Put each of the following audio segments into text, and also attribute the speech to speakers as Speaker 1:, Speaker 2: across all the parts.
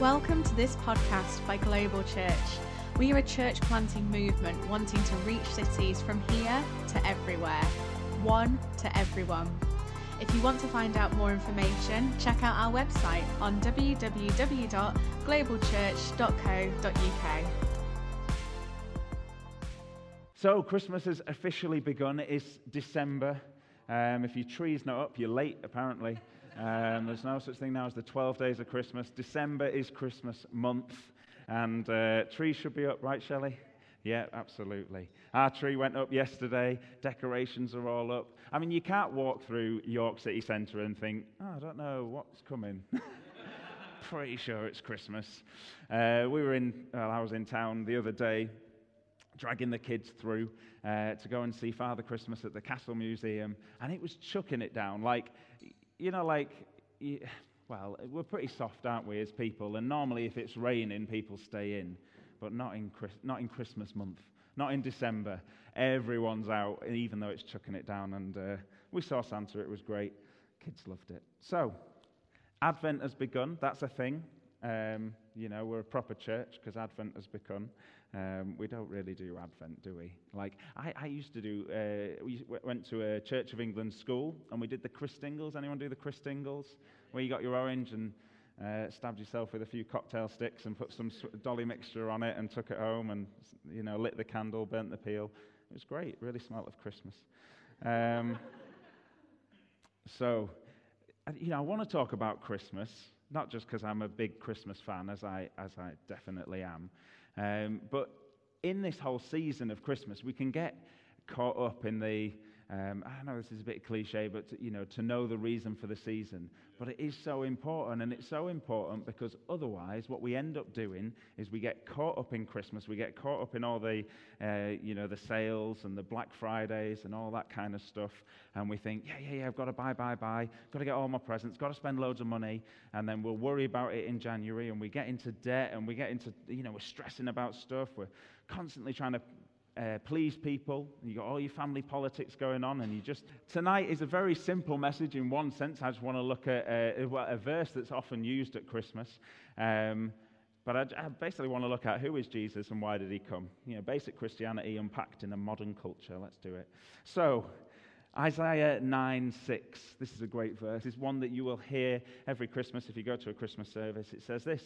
Speaker 1: Welcome to this podcast by Global Church. We are a church planting movement wanting to reach cities from here to everywhere, one to everyone. If you want to find out more information, check out our website on www.globalchurch.co.uk.
Speaker 2: So, Christmas has officially begun. It is December. Um, if your tree's not up, you're late, apparently. Um, there's no such thing now as the 12 days of Christmas. December is Christmas month, and uh, trees should be up, right, Shelley? Yeah, absolutely. Our tree went up yesterday. Decorations are all up. I mean, you can't walk through York City Centre and think, oh, I don't know what's coming. Pretty sure it's Christmas. Uh, we were in, well, I was in town the other day, dragging the kids through uh, to go and see Father Christmas at the Castle Museum, and it was chucking it down. Like, you know, like, well, we're pretty soft, aren't we, as people? And normally, if it's raining, people stay in, but not in, not in Christmas month, not in December. Everyone's out, even though it's chucking it down. And uh, we saw Santa, it was great. Kids loved it. So, Advent has begun. That's a thing. Um, you know, we're a proper church because Advent has begun. Um, we don't really do Advent, do we? Like, I, I used to do, uh, we went to a Church of England school and we did the Christingles. Anyone do the Christingles? Where you got your orange and uh, stabbed yourself with a few cocktail sticks and put some dolly mixture on it and took it home and, you know, lit the candle, burnt the peel. It was great, really smelled of Christmas. Um, so, you know, I want to talk about Christmas, not just because I'm a big Christmas fan, as I, as I definitely am. Um, but in this whole season of Christmas, we can get caught up in the, um, I know this is a bit cliche, but to, you know, to know the reason for the season. But it is so important, and it's so important because otherwise, what we end up doing is we get caught up in Christmas. We get caught up in all the, uh, you know, the sales and the Black Fridays and all that kind of stuff, and we think, yeah, yeah, yeah, I've got to buy, buy, buy, got to get all my presents, got to spend loads of money, and then we'll worry about it in January, and we get into debt, and we get into, you know, we're stressing about stuff. We're constantly trying to uh, please people. You've got all your family politics going on, and you just. Tonight is a very simple message in one sense. I just want to look at uh, a verse that's often used at Christmas. Um, but I, I, basically want to look at who is Jesus and why did he come? You know, basic Christianity unpacked in a modern culture. Let's do it. So, Isaiah 9 6. This is a great verse. It's one that you will hear every Christmas if you go to a Christmas service. It says this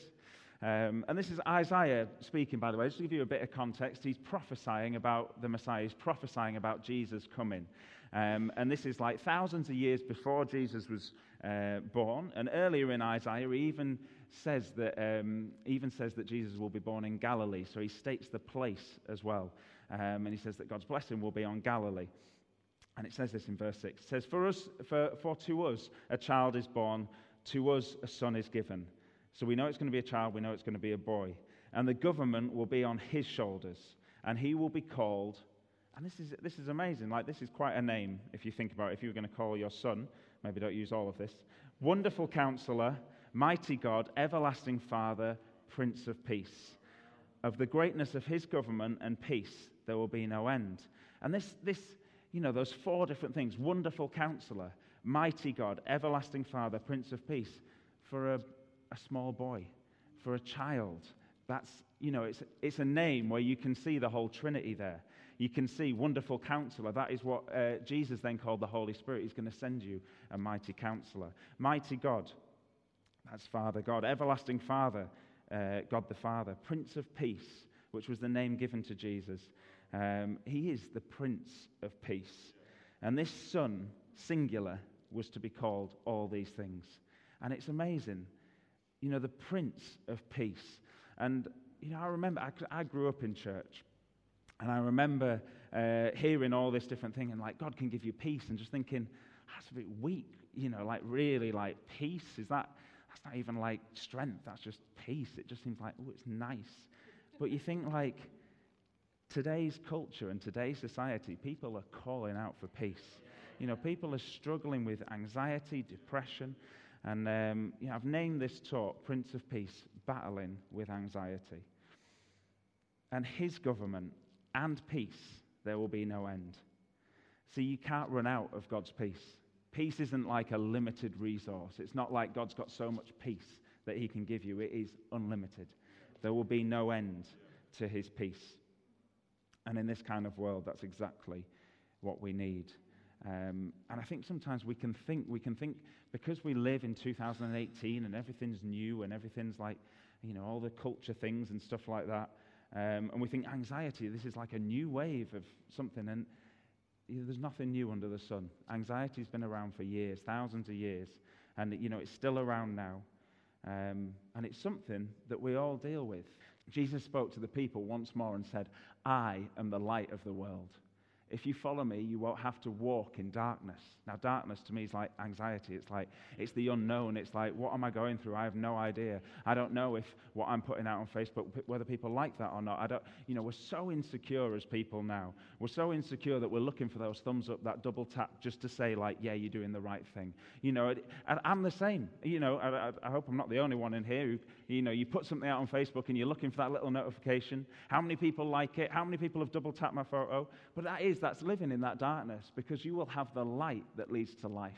Speaker 2: um, and this is Isaiah speaking, by the way, just to give you a bit of context. He's prophesying about the Messiah, he's prophesying about Jesus coming. Um, and this is like thousands of years before Jesus was uh, born. And earlier in Isaiah, he even says that um, even says that Jesus will be born in Galilee. So he states the place as well. Um, and he says that God's blessing will be on Galilee. And it says this in verse 6. It says, For us, for, for to us a child is born, to us a son is given so we know it's going to be a child, we know it's going to be a boy. And the government will be on his shoulders, and he will be called. And this is, this is amazing. Like, this is quite a name if you think about it. If you were going to call your son, maybe don't use all of this. Wonderful counselor, mighty God, everlasting Father, Prince of Peace. Of the greatness of his government and peace, there will be no end. And this, this you know, those four different things wonderful counselor, mighty God, everlasting Father, Prince of Peace. For a a small boy, for a child. That's, you know, it's, it's a name where you can see the whole Trinity there. You can see wonderful counselor. That is what uh, Jesus then called the Holy Spirit. He's going to send you a mighty counselor. Mighty God, that's Father God. Everlasting Father, uh, God the Father. Prince of Peace, which was the name given to Jesus. Um, he is the Prince of Peace. And this Son, singular, was to be called all these things. And it's amazing you know, the Prince of Peace. And, you know, I remember, I, I grew up in church. And I remember uh, hearing all this different thing and like, God can give you peace. And just thinking, that's a bit weak, you know, like really like peace. Is that, that's not even like strength. That's just peace. It just seems like, oh, it's nice. But you think like, today's culture and today's society, people are calling out for peace. You know, people are struggling with anxiety, depression. And um, know, I've named this talk Prince of Peace Battling with Anxiety. And his government and peace, there will be no end. See, you can't run out of God's peace. Peace isn't like a limited resource. It's not like God's got so much peace that He can give you, it is unlimited. There will be no end to His peace. And in this kind of world, that's exactly what we need. Um, and I think sometimes we can think, we can think because we live in 2018 and everything's new and everything's like, you know, all the culture things and stuff like that. Um, and we think anxiety, this is like a new wave of something. And you know, there's nothing new under the sun. Anxiety's been around for years, thousands of years. And, you know, it's still around now. Um, and it's something that we all deal with. Jesus spoke to the people once more and said, I am the light of the world. If you follow me, you won't have to walk in darkness. Now, darkness to me is like anxiety. It's like, it's the unknown. It's like, what am I going through? I have no idea. I don't know if what I'm putting out on Facebook, whether people like that or not. I don't, you know, we're so insecure as people now. We're so insecure that we're looking for those thumbs up, that double tap, just to say, like, yeah, you're doing the right thing. You know, I'm the same. You know, I, I hope I'm not the only one in here who, you know, you put something out on Facebook and you're looking for that little notification. How many people like it? How many people have double tapped my photo? But that is that's living in that darkness because you will have the light that leads to life.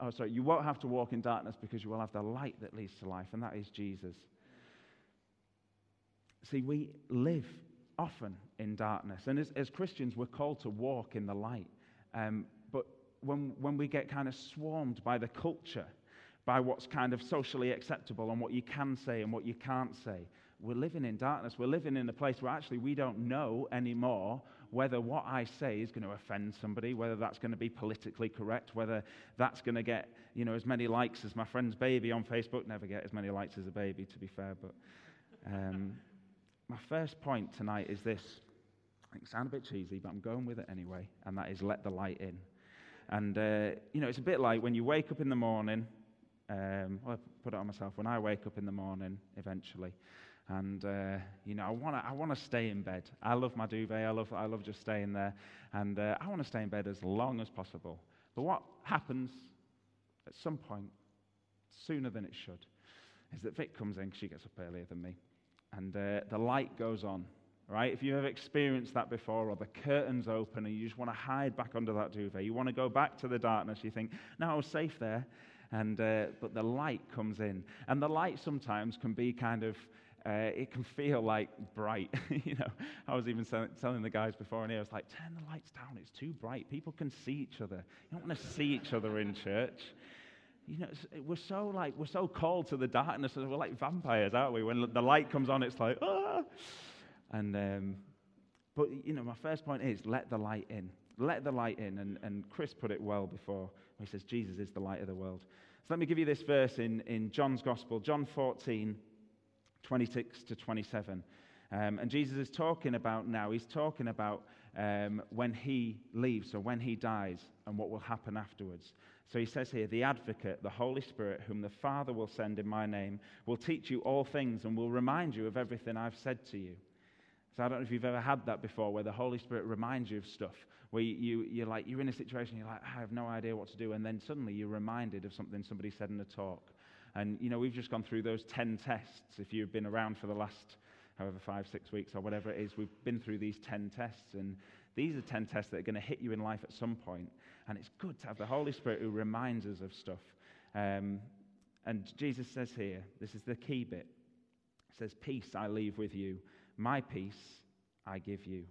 Speaker 2: Oh, sorry, you won't have to walk in darkness because you will have the light that leads to life, and that is Jesus. See, we live often in darkness, and as, as Christians, we're called to walk in the light. Um, but when, when we get kind of swarmed by the culture, by what's kind of socially acceptable and what you can say and what you can't say, we're living in darkness. We're living in a place where actually we don't know anymore whether what I say is going to offend somebody, whether that's going to be politically correct, whether that's going to get, you know, as many likes as my friend's baby on Facebook. Never get as many likes as a baby, to be fair. But um, my first point tonight is this. It sounds a bit cheesy, but I'm going with it anyway, and that is let the light in. And, uh, you know, it's a bit like when you wake up in the morning, um, well, I put it on myself, when I wake up in the morning, eventually, and, uh, you know, I want to I wanna stay in bed. I love my duvet. I love, I love just staying there. And uh, I want to stay in bed as long as possible. But what happens at some point, sooner than it should, is that Vic comes in, because she gets up earlier than me, and uh, the light goes on. Right? If you've ever experienced that before, or the curtains open and you just want to hide back under that duvet, you want to go back to the darkness, you think, no, I was safe there. And, uh, but the light comes in. And the light sometimes can be kind of uh, it can feel like bright. you know, I was even telling the guys before, and I was like, turn the lights down. It's too bright. People can see each other. You don't want to see each other in church. You know, we're so like we're so called to the darkness. We're like vampires, aren't we? When the light comes on, it's like ah. And um, but you know, my first point is let the light in. Let the light in. And, and Chris put it well before. He says Jesus is the light of the world. So let me give you this verse in, in John's Gospel, John 14. 26 to 27. Um, and Jesus is talking about now, he's talking about um, when he leaves or when he dies and what will happen afterwards. So he says here, the advocate, the Holy Spirit, whom the Father will send in my name, will teach you all things and will remind you of everything I've said to you. So I don't know if you've ever had that before, where the Holy Spirit reminds you of stuff, where you, you, are like, you're in a situation, you're like, I have no idea what to do, and then suddenly you're reminded of something somebody said in a talk, and, you know, we've just gone through those 10 tests. If you've been around for the last, however, five, six weeks or whatever it is, we've been through these 10 tests. And these are 10 tests that are going to hit you in life at some point. And it's good to have the Holy Spirit who reminds us of stuff. Um, and Jesus says here, this is the key bit. He says, Peace I leave with you, my peace I give you.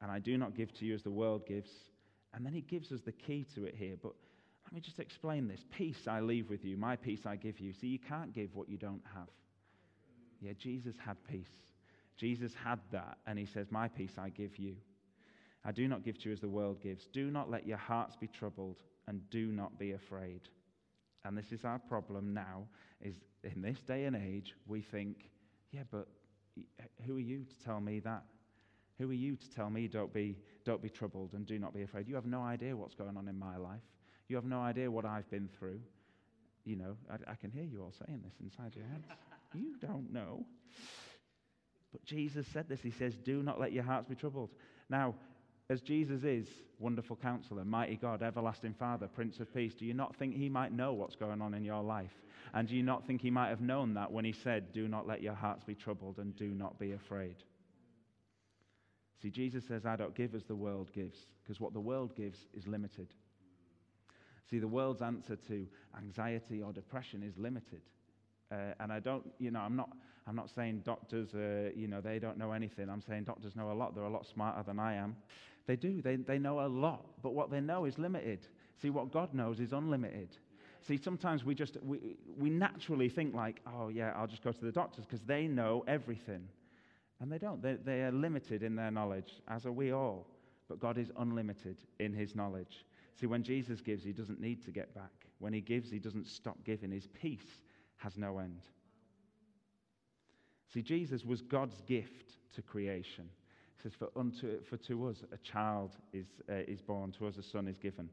Speaker 2: And I do not give to you as the world gives. And then he gives us the key to it here. But let me just explain this. Peace I leave with you, my peace I give you. See, you can't give what you don't have. Yeah, Jesus had peace. Jesus had that, and he says, My peace I give you. I do not give to you as the world gives. Do not let your hearts be troubled, and do not be afraid. And this is our problem now, is in this day and age, we think, yeah, but who are you to tell me that? Who are you to tell me don't be, don't be troubled and do not be afraid? You have no idea what's going on in my life. You have no idea what I've been through. You know, I, I can hear you all saying this inside your heads. you don't know. But Jesus said this. He says, Do not let your hearts be troubled. Now, as Jesus is wonderful counselor, mighty God, everlasting Father, Prince of Peace, do you not think he might know what's going on in your life? And do you not think he might have known that when he said, Do not let your hearts be troubled and do not be afraid? See, Jesus says, I don't give as the world gives, because what the world gives is limited. See, the world's answer to anxiety or depression is limited. Uh, and I don't, you know, I'm not, I'm not saying doctors, uh, you know, they don't know anything. I'm saying doctors know a lot. They're a lot smarter than I am. They do. They, they know a lot. But what they know is limited. See, what God knows is unlimited. See, sometimes we just, we, we naturally think like, oh, yeah, I'll just go to the doctors because they know everything. And they don't. They, they are limited in their knowledge, as are we all. But God is unlimited in his knowledge. See, when Jesus gives, he doesn't need to get back. When he gives, he doesn't stop giving. His peace has no end. See, Jesus was God's gift to creation. He says, For, unto, for to us a child is, uh, is born, to us a son is given.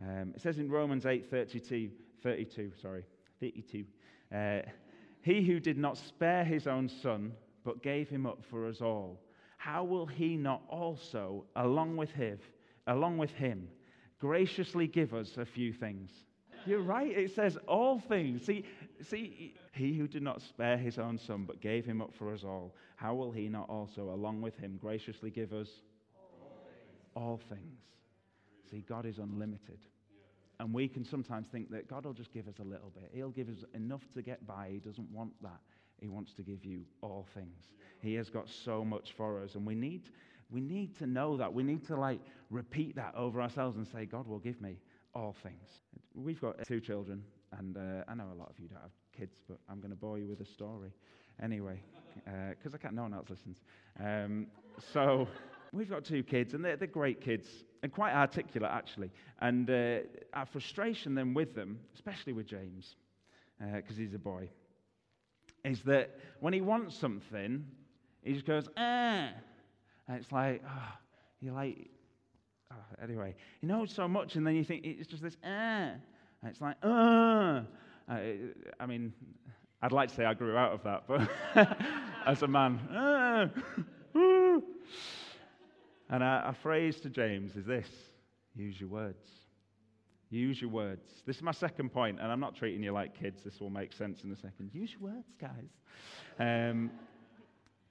Speaker 2: Um, it says in Romans 8 32, 32 sorry, 32, uh, He who did not spare his own son, but gave him up for us all, how will he not also, along with him, along with him, graciously give us a few things? You're right. It says all things. See, see, he who did not spare his own son, but gave him up for us all, how will he not also, along with him, graciously give us all things? See, God is unlimited. And we can sometimes think that God will just give us a little bit. He'll give us enough to get by. He doesn't want that. He wants to give you all things. He has got so much for us. And we need, we need to know that. We need to like repeat that over ourselves and say, God will give me all things. We've got two children, and uh, I know a lot of you don't have kids, but I'm going to bore you with a story anyway, because uh, I can't, no one else listens. Um, so we've got two kids, and they're, they're great kids and quite articulate, actually. And uh, our frustration then with them, especially with James, because uh, he's a boy, is that when he wants something, he just goes, ah. And it's like, oh, you're like, oh, anyway, he knows so much, and then you think it's just this, ah. And it's like, ah. Uh, I mean, I'd like to say I grew out of that, but as a man, ah. And a phrase to James is this use your words. Use your words. This is my second point, and I'm not treating you like kids. This will make sense in a second. Use your words, guys. Um,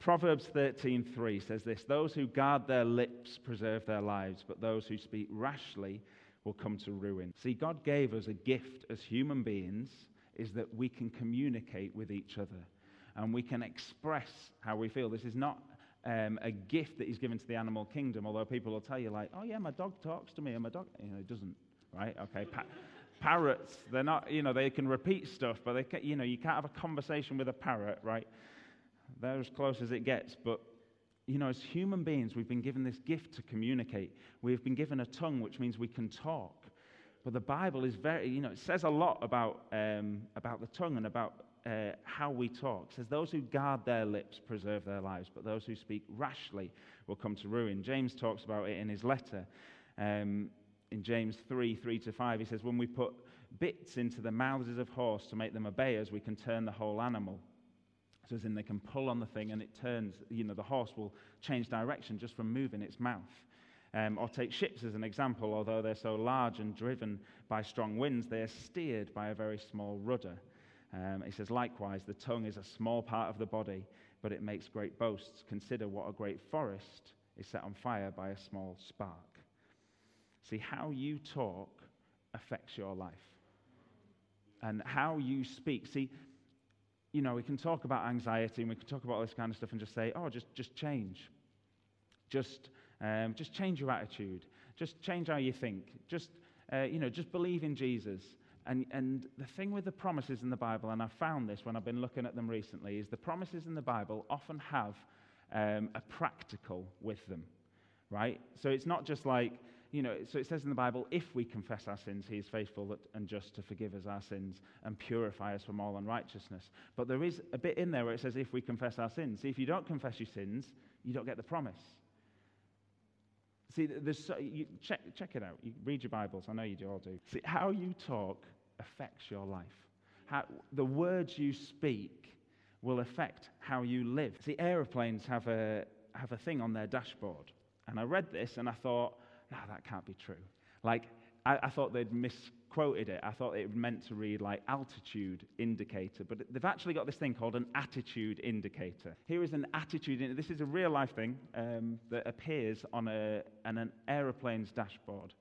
Speaker 2: Proverbs 13:3 says this: "Those who guard their lips preserve their lives, but those who speak rashly will come to ruin." See, God gave us a gift as human beings is that we can communicate with each other and we can express how we feel. This is not um, a gift that he's given to the animal kingdom, although people will tell you, like, oh, yeah, my dog talks to me, and my dog, you know, it doesn't, right? Okay. Pa- parrots, they're not, you know, they can repeat stuff, but they can, you know, you can't have a conversation with a parrot, right? They're as close as it gets. But, you know, as human beings, we've been given this gift to communicate. We've been given a tongue, which means we can talk. But the Bible is very, you know, it says a lot about, um, about the tongue and about uh, how we talk. It says, Those who guard their lips preserve their lives, but those who speak rashly will come to ruin. James talks about it in his letter. Um, in James 3 3 to 5, he says, When we put bits into the mouths of horse to make them obey us, we can turn the whole animal. So, as in, they can pull on the thing and it turns, you know, the horse will change direction just from moving its mouth. Um, or take ships as an example, although they're so large and driven by strong winds, they are steered by a very small rudder. Um, he says, likewise, the tongue is a small part of the body, but it makes great boasts. Consider what a great forest is set on fire by a small spark. See, how you talk affects your life. And how you speak. See, you know, we can talk about anxiety and we can talk about all this kind of stuff and just say, oh, just, just change. Just, um, just change your attitude. Just change how you think. Just, uh, you know, just believe in Jesus. And, and the thing with the promises in the Bible, and I've found this when I've been looking at them recently, is the promises in the Bible often have um, a practical with them, right? So it's not just like, you know, so it says in the Bible, if we confess our sins, he is faithful and just to forgive us our sins and purify us from all unrighteousness. But there is a bit in there where it says, if we confess our sins. See, if you don't confess your sins, you don't get the promise. See, there's so, you, check, check it out. You read your Bibles. I know you do all do. See, how you talk affects your life. How, the words you speak will affect how you live. See, aeroplanes have a, have a thing on their dashboard. And I read this and I thought, no, that can't be true. Like, I, I thought they'd misquoted it. I thought it meant to read like altitude indicator, but they've actually got this thing called an attitude indicator. Here is an attitude. Indicator. This is a real life thing um, that appears on, a, an aeroplane's dashboard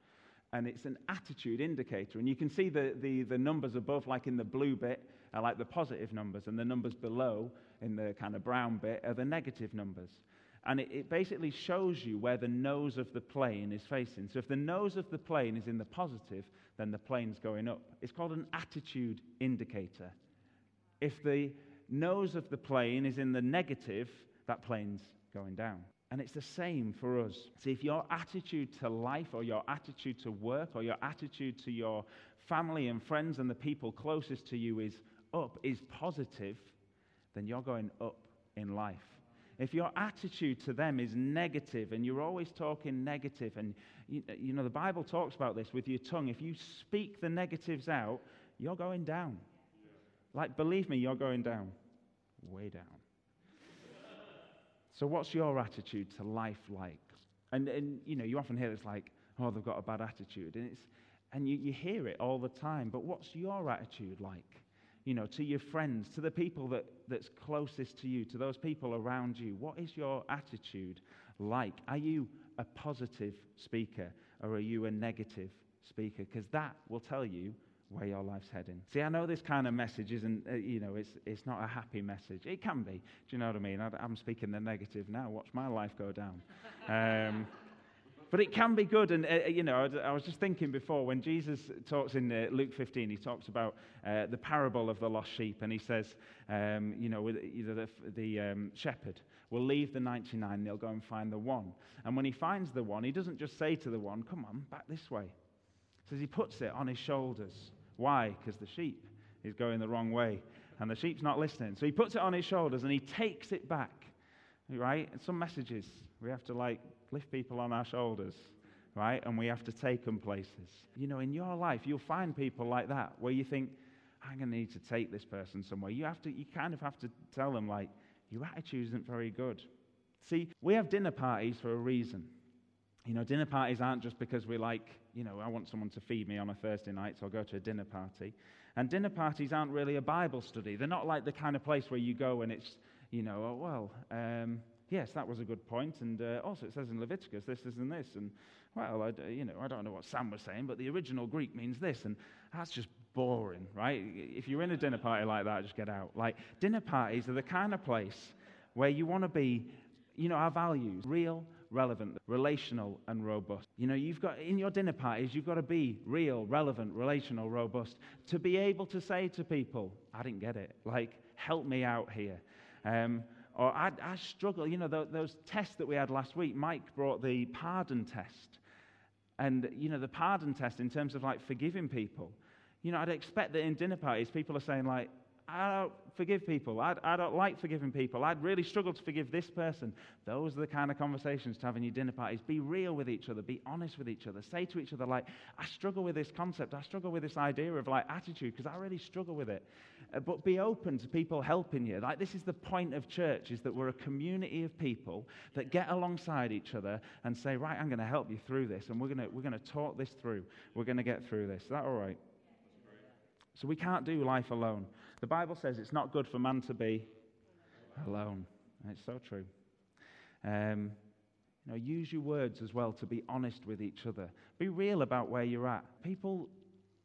Speaker 2: and it's an attitude indicator. And you can see the, the, the numbers above, like in the blue bit, are like the positive numbers, and the numbers below in the kind of brown bit are the negative numbers. And it, it, basically shows you where the nose of the plane is facing. So if the nose of the plane is in the positive, then the plane's going up. It's called an attitude indicator. If the nose of the plane is in the negative, that plane's going down. And it's the same for us. See, if your attitude to life or your attitude to work or your attitude to your family and friends and the people closest to you is up, is positive, then you're going up in life. If your attitude to them is negative and you're always talking negative, and you, you know, the Bible talks about this with your tongue, if you speak the negatives out, you're going down. Like, believe me, you're going down. Way down. So, what's your attitude to life like? And, and you know, you often hear it's like, oh, they've got a bad attitude. And, it's, and you, you hear it all the time. But what's your attitude like? You know, to your friends, to the people that, that's closest to you, to those people around you. What is your attitude like? Are you a positive speaker or are you a negative speaker? Because that will tell you where your life's heading. See, I know this kind of message isn't, uh, you know, it's, it's not a happy message. It can be. Do you know what I mean? I, am speaking the negative now. Watch my life go down. Um, but it can be good. And, uh, uh you know, I, was just thinking before when Jesus talks in uh, Luke 15, he talks about uh, the parable of the lost sheep. And he says, um, you know, the, the um, shepherd will leave the 99 and he'll go and find the one. And when he finds the one, he doesn't just say to the one, come on, back this way. He says he puts it on his shoulders why? Because the sheep is going the wrong way and the sheep's not listening. So he puts it on his shoulders and he takes it back, right? And some messages, we have to like lift people on our shoulders, right? And we have to take them places. You know, in your life, you'll find people like that where you think, I'm going to need to take this person somewhere. You have to, you kind of have to tell them, like, your attitude isn't very good. See, we have dinner parties for a reason. You know, dinner parties aren't just because we like, you know, I want someone to feed me on a Thursday night, so I'll go to a dinner party. And dinner parties aren't really a Bible study. They're not like the kind of place where you go and it's, you know, oh, well, um, yes, that was a good point. And uh, also it says in Leviticus this, this, and this. And, well, I, you know, I don't know what Sam was saying, but the original Greek means this. And that's just boring, right? If you're in a dinner party like that, just get out. Like, dinner parties are the kind of place where you want to be, you know, our values, real, relevant, relational, and robust. You know, you've got in your dinner parties, you've got to be real, relevant, relational, robust to be able to say to people, I didn't get it. Like, help me out here. Um, or I, I, struggle. You know, those, those tests that we had last week, Mike brought the pardon test. And, you know, the pardon test in terms of like forgiving people. You know, I'd expect that in dinner parties, people are saying, like, I don't forgive people. I, I don't like forgiving people. I'd really struggle to forgive this person. Those are the kind of conversations to have in your dinner parties. Be real with each other. Be honest with each other. Say to each other, like, I struggle with this concept. I struggle with this idea of like attitude because I really struggle with it. Uh, but be open to people helping you. Like, this is the point of church is that we're a community of people that get alongside each other and say, right, I'm going to help you through this. And we're going we're going to talk this through. We're going to get through this. Is that all right? So we can't do life alone. The Bible says it's not good for man to be alone. And it's so true. Um, you know, use your words as well to be honest with each other. Be real about where you're at. People,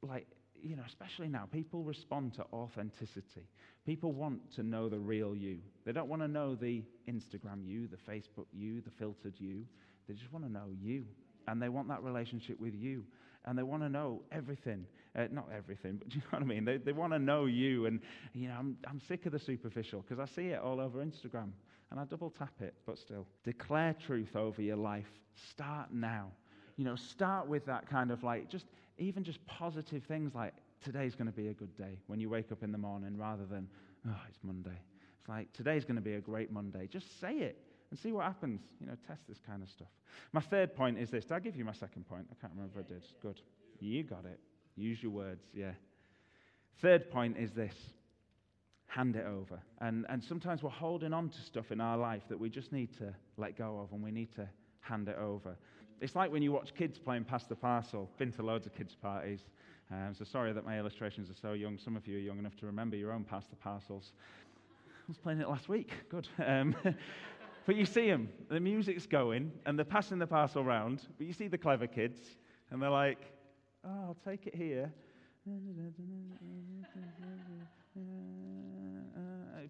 Speaker 2: like, you know, especially now, people respond to authenticity. People want to know the real you. They don't want to know the Instagram you, the Facebook you, the filtered you. They just want to know you. And they want that relationship with you and they want to know everything. Uh, not everything, but you know what I mean? They, they want to know you. And, you know, I'm, I'm sick of the superficial because I see it all over Instagram and I double tap it, but still. Declare truth over your life. Start now. You know, start with that kind of like, just even just positive things like, today's going to be a good day when you wake up in the morning rather than, oh, it's Monday. It's like, today's going to be a great Monday. Just say it and see what happens. You know, test this kind of stuff. My third point is this. Did I give you my second point? I can't remember if I did. Good. You got it. Use your words, yeah. Third point is this hand it over. And, and sometimes we're holding on to stuff in our life that we just need to let go of and we need to hand it over. It's like when you watch kids playing Pass the Parcel. Been to loads of kids' parties. Um, so sorry that my illustrations are so young. Some of you are young enough to remember your own Pass the Parcels. I was playing it last week. Good. Um, But you see them, the music's going, and they're passing the parcel round, but you see the clever kids, and they're like, oh, I'll take it here.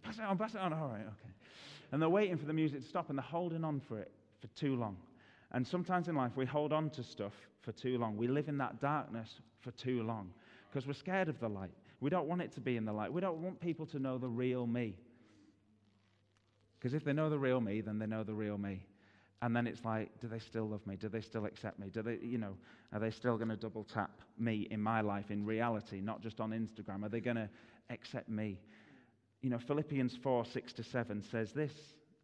Speaker 2: Pass it on, pass it on. All right, okay. And they're waiting for the music to stop and they're holding on for it for too long. And sometimes in life, we hold on to stuff for too long. We live in that darkness for too long because we're scared of the light. We don't want it to be in the light. We don't want people to know the real me. Because if they know the real me, then they know the real me. And then it's like, do they still love me? Do they still accept me? Do they, you know, are they still going to double tap me in my life in reality, not just on Instagram? Are they going to accept me? You know, Philippians 4 6 to 7 says this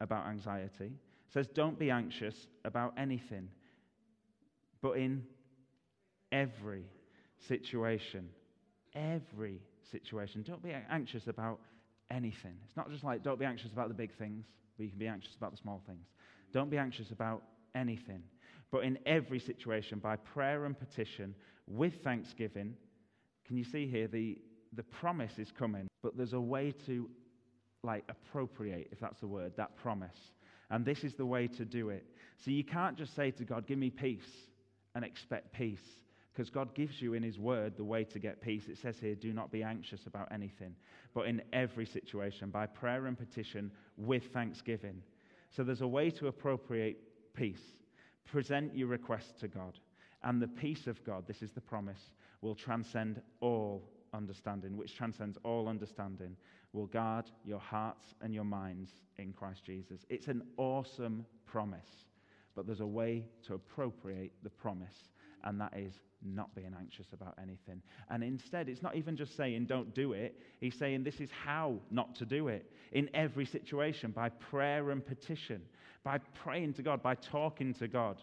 Speaker 2: about anxiety. It says, Don't be anxious about anything, but in every situation, every situation, don't be anxious about anything. It's not just like, don't be anxious about the big things, but you can be anxious about the small things. Don't be anxious about anything, but in every situation, by prayer and petition, with thanksgiving. Can you see here the, the promise is coming, but there's a way to like appropriate, if that's the word, that promise. And this is the way to do it. So you can't just say to God, Give me peace, and expect peace. Because God gives you in His Word the way to get peace. It says here, do not be anxious about anything, but in every situation, by prayer and petition, with thanksgiving. So there's a way to appropriate peace. Present your requests to God, and the peace of God, this is the promise, will transcend all understanding, which transcends all understanding, will guard your hearts and your minds in Christ Jesus. It's an awesome promise, but there's a way to appropriate the promise, and that is not being anxious about anything. And instead, it's not even just saying don't do it, he's saying this is how not to do it in every situation by prayer and petition, by praying to God, by talking to God,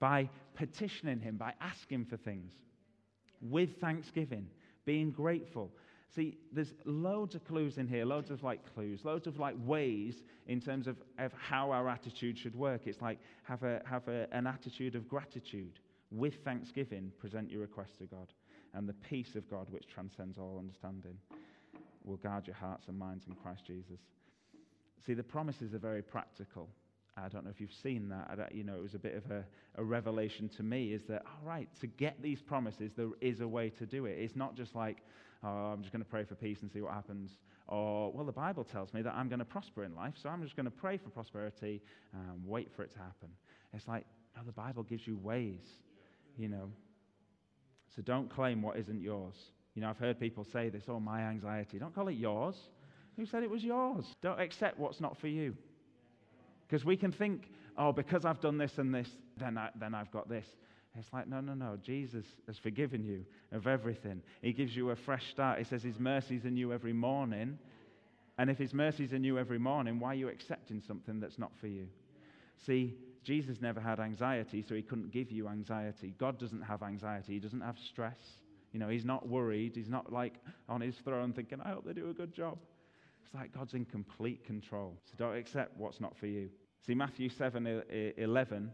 Speaker 2: by petitioning him, by asking for things with thanksgiving, being grateful. See, there's loads of clues in here, loads of like clues, loads of like ways in terms of, of how our attitude should work. It's like have, a, have a, an attitude of gratitude with thanksgiving, present your request to God. And the peace of God, which transcends all understanding, will guard your hearts and minds in Christ Jesus. See, the promises are very practical. I don't know if you've seen that. you know, it was a bit of a, a revelation to me is that, all right, to get these promises, there is a way to do it. It's not just like, oh, I'm just going to pray for peace and see what happens. Or, well, the Bible tells me that I'm going to prosper in life, so I'm just going to pray for prosperity and wait for it to happen. It's like, no, the Bible gives you ways you know. So don't claim what isn't yours. You know, I've heard people say this, oh, my anxiety. Don't call it yours. Who said it was yours? Don't accept what's not for you. Because we can think, oh, because I've done this and this, then, I, then I've got this. It's like, no, no, no. Jesus has forgiven you of everything. He gives you a fresh start. He says his mercies are new every morning. And if his mercies are new every morning, why are you accepting something that's not for you? See, Jesus never had anxiety, so he couldn't give you anxiety. God doesn't have anxiety, he doesn't have stress. You know, he's not worried. He's not like on his throne thinking, I hope they do a good job. It's like God's in complete control. So don't accept what's not for you. See, Matthew 7 uh, 11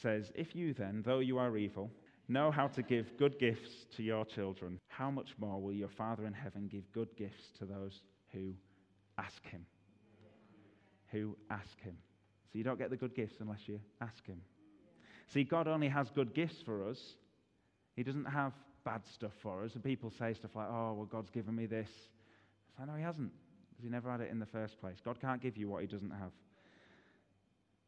Speaker 2: says, If you then, though you are evil, know how to give good gifts to your children, how much more will your Father in heaven give good gifts to those who ask him? Who ask him. So you don't get the good gifts unless you ask Him. See, God only has good gifts for us. He doesn't have bad stuff for us. And people say stuff like, oh, well, God's given me this. I know He hasn't, because He never had it in the first place. God can't give you what He doesn't have.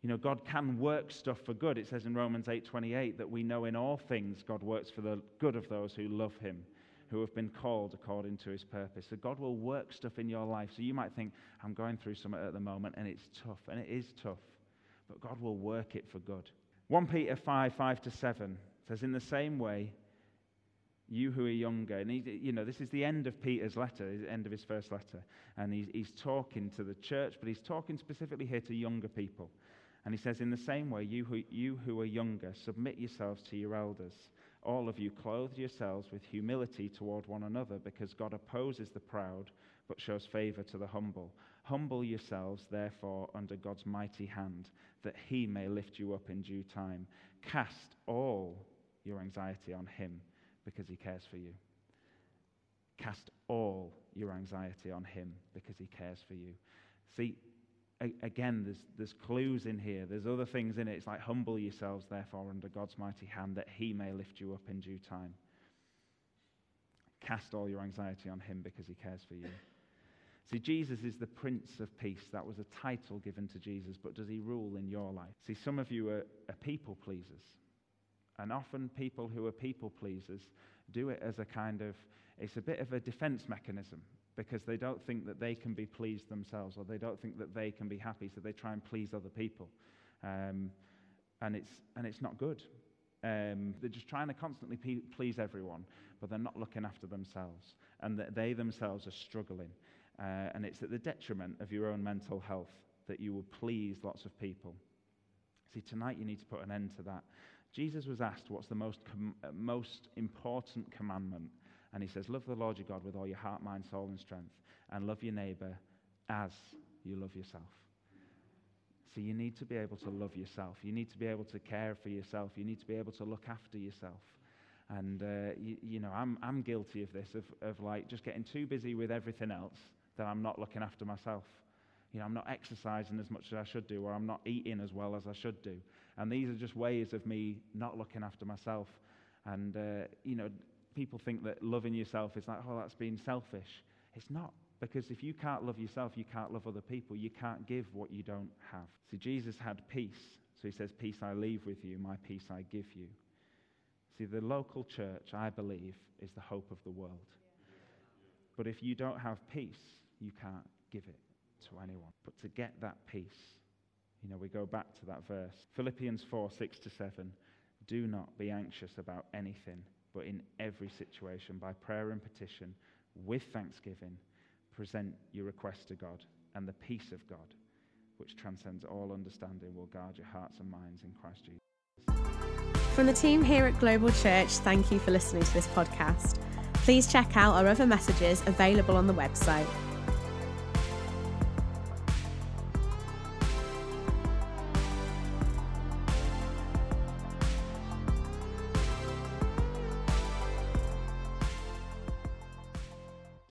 Speaker 2: You know, God can work stuff for good. It says in Romans 8:28 that we know in all things God works for the good of those who love him who have been called according to his purpose. So God will work stuff in your life. So you might think, I'm going through something at the moment and it's tough. And it is tough but God will work it for good. 1 Peter 5 5 to 7 says, In the same way, you who are younger, and he, you know, this is the end of Peter's letter, the end of his first letter, and he's, he's talking to the church, but he's talking specifically here to younger people. And he says, In the same way, you who, you who are younger, submit yourselves to your elders. All of you clothe yourselves with humility toward one another, because God opposes the proud, but shows favor to the humble. Humble yourselves, therefore, under God's mighty hand, that he may lift you up in due time. Cast all your anxiety on him, because he cares for you. Cast all your anxiety on him, because he cares for you. See, again, there's, there's clues in here. There's other things in it. It's like, humble yourselves, therefore, under God's mighty hand, that he may lift you up in due time. Cast all your anxiety on him because he cares for you. See, Jesus is the Prince of Peace. That was a title given to Jesus, but does he rule in your life? See, some of you are, are people pleasers. And often people who are people pleasers do it as a kind of, it's a bit of a defense mechanism because they don't think that they can be pleased themselves or they don't think that they can be happy, so they try and please other people. Um, and, it's, and it's not good. Um, they're just trying to constantly please everyone, but they're not looking after themselves. And they themselves are struggling. Uh, and it's at the detriment of your own mental health that you will please lots of people. See, tonight you need to put an end to that. Jesus was asked what's the most, com- uh, most important commandment. And he says, Love the Lord your God with all your heart, mind, soul, and strength, and love your neighbor as you love yourself. So you need to be able to love yourself. You need to be able to care for yourself. You need to be able to look after yourself. And, uh, you, you, know, I'm, I'm guilty of this, of, of like just getting too busy with everything else that I'm not looking after myself. You know, I'm not exercising as much as I should do, or I'm not eating as well as I should do. And these are just ways of me not looking after myself. And, uh, you know, people think that loving yourself is like, oh, that's being selfish. It's not. Because if you can't love yourself, you can't love other people. You can't give what you don't have. See, Jesus had peace. So he says, Peace I leave with you, my peace I give you. See, the local church, I believe, is the hope of the world. But if you don't have peace, you can't give it to anyone. But to get that peace, you know, we go back to that verse Philippians 4 6 to 7. Do not be anxious about anything, but in every situation, by prayer and petition, with thanksgiving, present your request to God, and the peace of God, which transcends all understanding, will guard your hearts and minds in Christ Jesus.
Speaker 1: From the team here at Global Church, thank you for listening to this podcast. Please check out our other messages available on the website